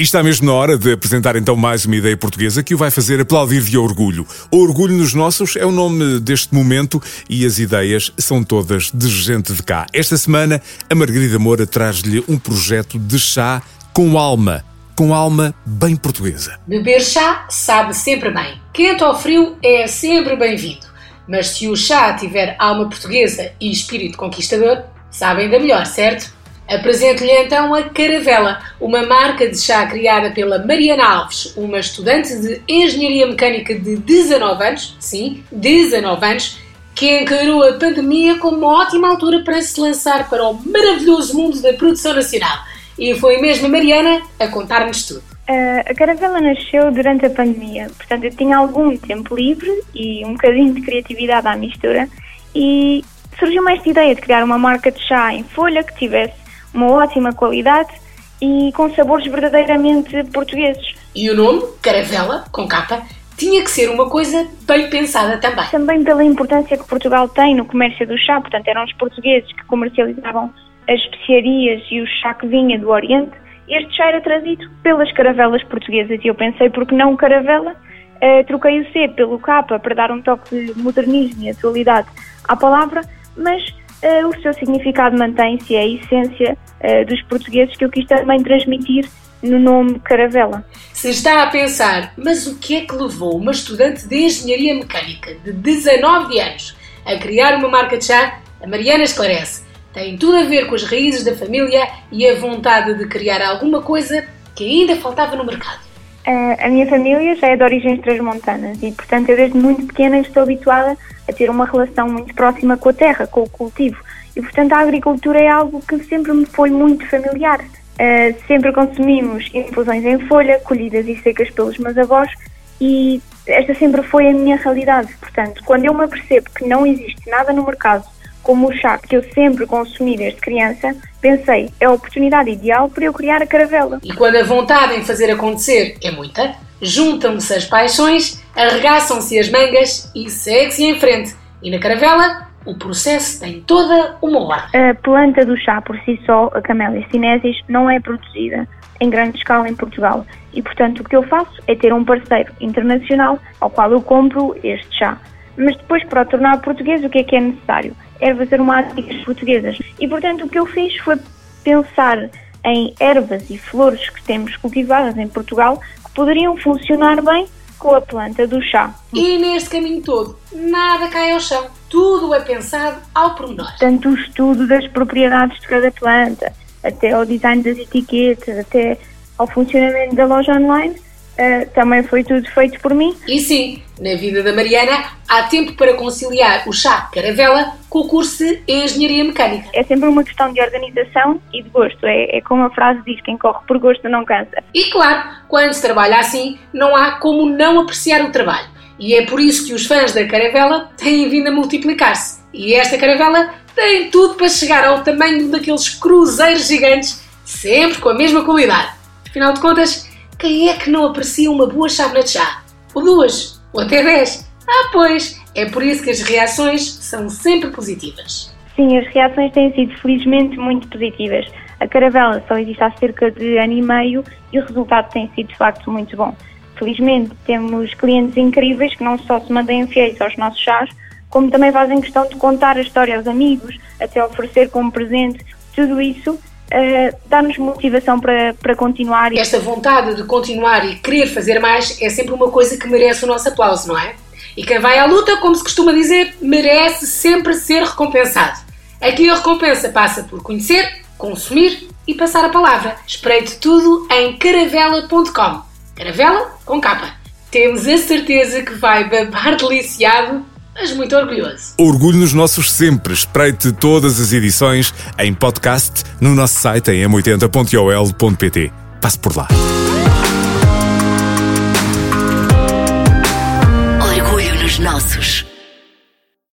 E está mesmo na hora de apresentar então mais uma ideia portuguesa que o vai fazer aplaudir de orgulho. O Orgulho nos Nossos é o nome deste momento e as ideias são todas de gente de cá. Esta semana, a Margarida Moura traz-lhe um projeto de chá com alma. Com alma bem portuguesa. Beber chá sabe sempre bem. Quente ou frio é sempre bem-vindo. Mas se o chá tiver alma portuguesa e espírito conquistador, sabe ainda melhor, certo? Apresento-lhe então a Caravela, uma marca de chá criada pela Mariana Alves, uma estudante de Engenharia Mecânica de 19 anos, sim, 19 anos, que encarou a pandemia como uma ótima altura para se lançar para o maravilhoso mundo da produção nacional. E foi mesmo a Mariana a contar-nos tudo. A Caravela nasceu durante a pandemia, portanto eu tinha algum tempo livre e um bocadinho de criatividade à mistura e surgiu-me esta ideia de criar uma marca de chá em folha que tivesse uma ótima qualidade e com sabores verdadeiramente portugueses. E o nome, Caravela, com capa, tinha que ser uma coisa bem pensada também. Também pela importância que Portugal tem no comércio do chá, portanto, eram os portugueses que comercializavam as especiarias e o chá que vinha do Oriente. Este chá era trazido pelas caravelas portuguesas e eu pensei, por que não caravela? Uh, troquei o C pelo K para dar um toque de modernismo e atualidade à palavra, mas uh, o seu significado mantém-se, é a essência uh, dos portugueses que eu quis também transmitir no nome Caravela. Se está a pensar, mas o que é que levou uma estudante de engenharia mecânica de 19 anos a criar uma marca de chá? A Mariana esclarece. Tem tudo a ver com as raízes da família e a vontade de criar alguma coisa que ainda faltava no mercado. A minha família já é de origens transmontanas e, portanto, eu desde muito pequena estou habituada a ter uma relação muito próxima com a terra, com o cultivo. E, portanto, a agricultura é algo que sempre me foi muito familiar. Uh, sempre consumimos infusões em folha, colhidas e secas pelos meus avós, e esta sempre foi a minha realidade. Portanto, quando eu me apercebo que não existe nada no mercado como o chá que eu sempre consumi desde criança, pensei, é a oportunidade ideal para eu criar a caravela. E quando a vontade em fazer acontecer é muita, juntam-se as paixões, arregaçam-se as mangas e segue-se em frente. E na caravela, o processo tem toda uma ordem. A planta do chá por si só, a Camellia sinensis, não é produzida em grande escala em Portugal. E, portanto, o que eu faço é ter um parceiro internacional ao qual eu compro este chá. Mas depois, para o tornar português, o que é que é necessário? Ervas aromáticas portuguesas. E, portanto, o que eu fiz foi pensar em ervas e flores que temos cultivadas em Portugal que poderiam funcionar bem com a planta do chá. E neste caminho todo, nada cai ao chão. Tudo é pensado ao pormenor. Tanto o estudo das propriedades de cada planta, até ao design das etiquetas, até ao funcionamento da loja online, uh, também foi tudo feito por mim. E sim, na vida da Mariana há tempo para conciliar o chá caravela com o curso de Engenharia Mecânica. É sempre uma questão de organização e de gosto. É, é como a frase diz: quem corre por gosto não cansa. E claro, quando se trabalha assim, não há como não apreciar o trabalho. E é por isso que os fãs da caravela têm vindo a multiplicar-se. E esta caravela tem tudo para chegar ao tamanho daqueles cruzeiros gigantes, sempre com a mesma qualidade. Afinal de contas, quem é que não aprecia uma boa chávena de chá? Ou duas? Ou até dez? Ah, pois, é por isso que as reações são sempre positivas. Sim, as reações têm sido felizmente muito positivas. A caravela só existe há cerca de ano e meio e o resultado tem sido de facto muito bom. Felizmente temos clientes incríveis que não só se mantêm fiéis aos nossos chás, como também fazem questão de contar a história aos amigos, até oferecer como presente. Tudo isso uh, dá-nos motivação para, para continuar. Esta vontade de continuar e querer fazer mais é sempre uma coisa que merece o nosso aplauso, não é? E quem vai à luta, como se costuma dizer, merece sempre ser recompensado. Aqui a recompensa passa por conhecer, consumir e passar a palavra. Espreite tudo em caravela.com. Caravela com capa. Temos a certeza que vai babar deliciado mas muito orgulhoso. Orgulho nos nossos sempre. Espreite todas as edições em podcast no nosso site em m80.ol.pt. Passe por lá. Orgulho nos nossos.